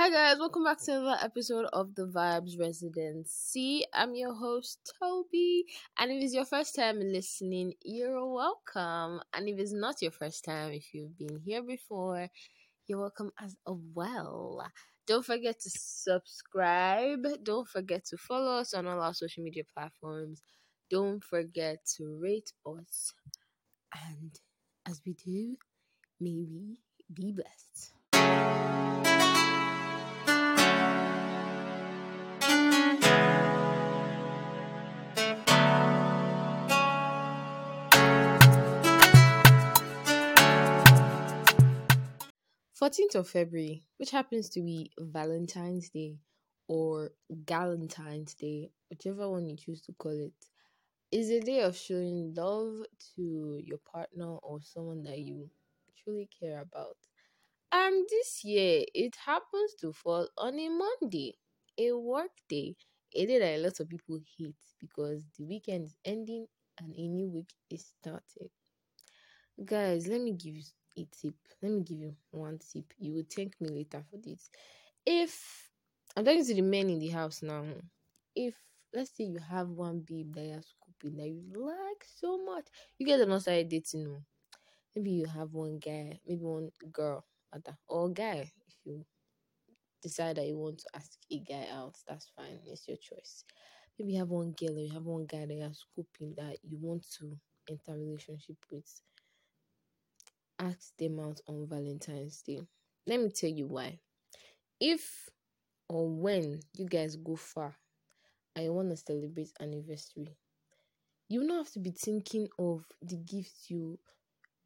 Hi guys, welcome back to another episode of the Vibes Residency. I'm your host Toby, and if it's your first time listening, you're welcome. And if it's not your first time, if you've been here before, you're welcome as well. Don't forget to subscribe. Don't forget to follow us on all our social media platforms. Don't forget to rate us. And as we do, may we be blessed. 14th of February, which happens to be Valentine's Day or Galentine's Day, whichever one you choose to call it, is a day of showing love to your partner or someone that you truly care about. And this year, it happens to fall on a Monday, a work day, a day that a lot of people hate because the weekend is ending and a new week is starting. Guys, let me give you a tip. Let me give you one tip. You will thank me later for this. If I'm talking to the men in the house now, if let's say you have one babe that you're scooping that you like so much, you get them outside dating. No? Maybe you have one guy, maybe one girl, or guy. If you decide that you want to ask a guy out, that's fine. It's your choice. Maybe you have one girl or you have one guy that you're scooping that you want to enter relationship with ask them out on Valentine's Day. Let me tell you why. If or when you guys go far you want to celebrate anniversary, you don't have to be thinking of the gifts you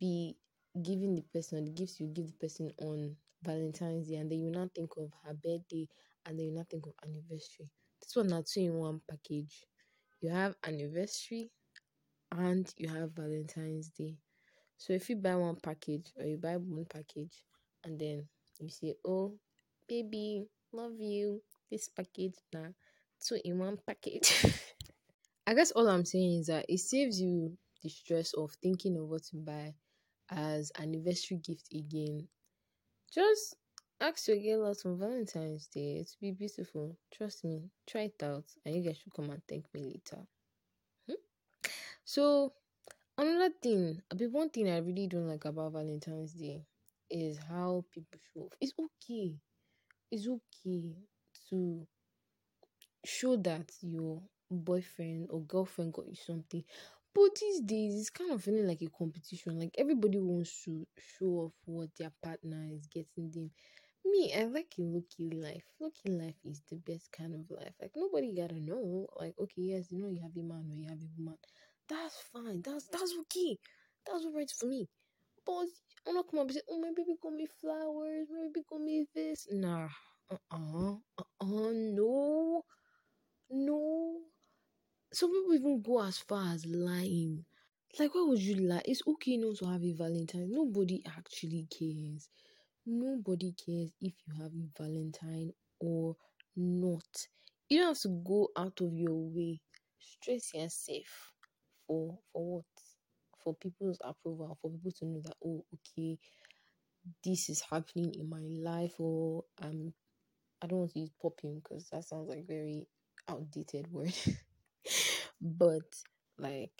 be giving the person, the gifts you give the person on Valentine's Day, and then you not think of her birthday, and then you not think of anniversary. This one not two in one package. You have anniversary and you have Valentine's Day. So if you buy one package or you buy one package and then you say, Oh, baby, love you. This package now two in one package. I guess all I'm saying is that it saves you the stress of thinking of what to buy as anniversary gift again. Just ask your girl out on Valentine's Day. It's be beautiful. Trust me. Try it out and you guys should come and thank me later. Hmm? So Another thing, I mean, one thing I really don't like about Valentine's Day is how people show off. It's okay. It's okay to show that your boyfriend or girlfriend got you something. But these days, it's kind of feeling like a competition. Like everybody wants to show off what their partner is getting them. Me, I like a lucky life. Lucky life is the best kind of life. Like nobody gotta know. Like, okay, yes, you know you have a man or you have a woman that's fine. That's that's okay. That's alright for me. But I'm not come up and say, oh my baby got me flowers, my baby got me this. Nah. Uh-uh. Uh-uh. No. No. Some people even go as far as lying. Like, why would you lie? It's okay not to have a Valentine. Nobody actually cares. Nobody cares if you have a Valentine or not. You don't have to go out of your way. Stress yourself for for what? For people's approval, for people to know that oh okay, this is happening in my life or um I don't want to use popping because that sounds like very outdated word. but like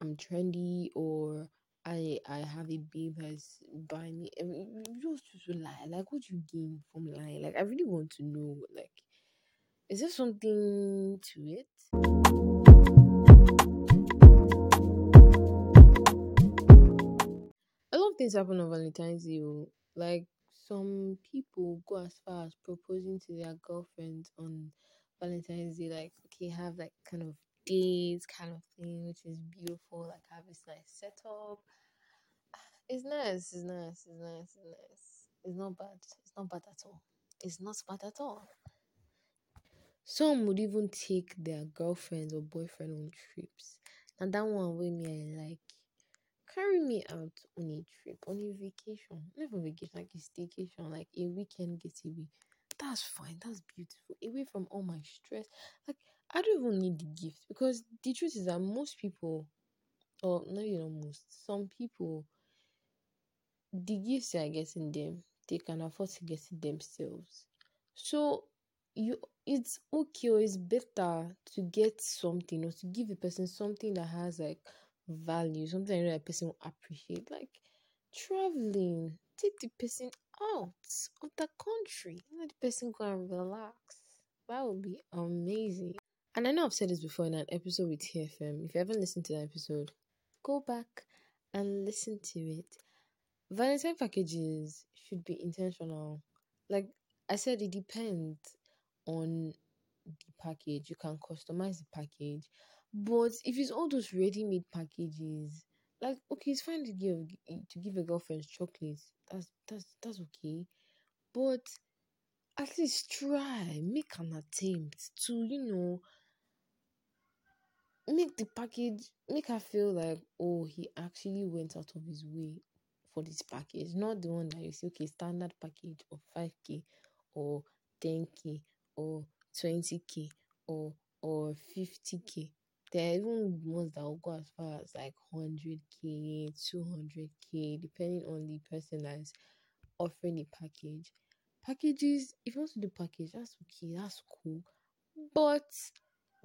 I'm trendy or I I have a babe that's buying me. I just to lie. Like, what you gain from lying? Like, I really want to know. Like, is there something to it? Things happen on Valentine's Day. Oh. Like some people go as far as proposing to their girlfriends on Valentine's Day. Like okay, have like kind of dates kind of thing, which is beautiful. Like have this nice setup. It's nice. It's nice. It's nice. It's nice. It's not bad. It's not bad at all. It's not bad at all. Some would even take their girlfriend or boyfriend on trips. And that one way me I like carry me out on a trip, on a vacation, not even vacation, like a staycation, like a weekend getaway. That's fine. That's beautiful. Away from all my stress. Like I don't even need the gift because the truth is that most people, or not even most, some people, the gifts they are getting them, they can afford to get it themselves. So you it's okay or it's better to get something or to give a person something that has like value, something that person will appreciate. Like traveling, take the person out of the country. Let the person go and relax. That would be amazing. And I know I've said this before in an episode with TFM. If you haven't listened to that episode, go back and listen to it. Valentine packages should be intentional. Like I said, it depends on the package. You can customize the package. But if it's all those ready-made packages, like okay, it's fine to give to give a girlfriend chocolates. That's that's that's okay. But at least try, make an attempt to, you know, make the package make her feel like oh he actually went out of his way for this package not the one that you see okay standard package of 5k or 10k or 20k or or 50k there are even ones that will go as far as like 100k 200k depending on the person that is offering the package packages if you want to do package that's okay that's cool but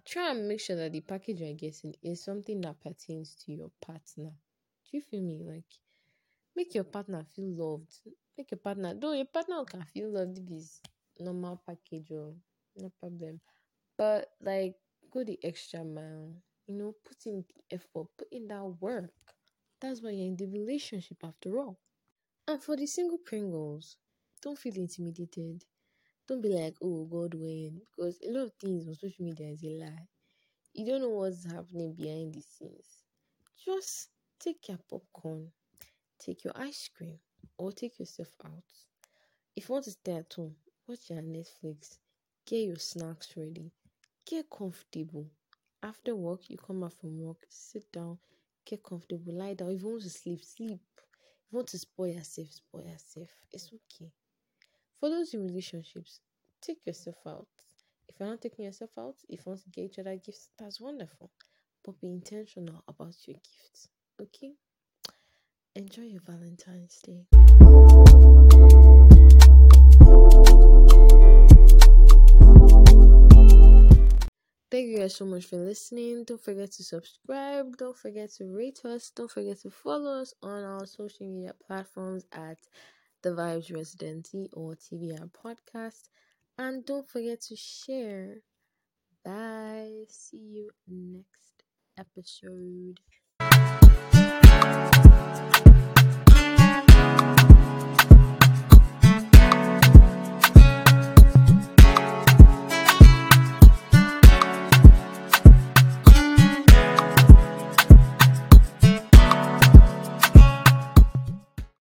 try and make sure that the package you're getting is something that pertains to your partner. Do you feel me? Like, make your partner feel loved. Make your partner, though your partner can feel loved it's normal package or no problem. But like, go the extra mile. You know, put in the effort, put in that work. That's why you're in the relationship after all. And for the single Pringles, don't feel intimidated. Don't be like, oh God, when? Because a lot of things on social media is a lie. You don't know what's happening behind the scenes. Just take your popcorn, take your ice cream, or take yourself out. If you want to stay at home, watch your Netflix, get your snacks ready, get comfortable. After work, you come back from work, sit down, get comfortable, lie down. If you want to sleep, sleep. If you want to spoil yourself, spoil yourself. It's okay. For those in relationships, take yourself out. If you're not taking yourself out, if you want to get each other gifts, that's wonderful. But be intentional about your gifts. Okay? Enjoy your Valentine's Day. Thank you guys so much for listening. Don't forget to subscribe. Don't forget to rate us. Don't forget to follow us on our social media platforms at the Vibes Residency or TVR podcast. And don't forget to share. Bye. See you next episode.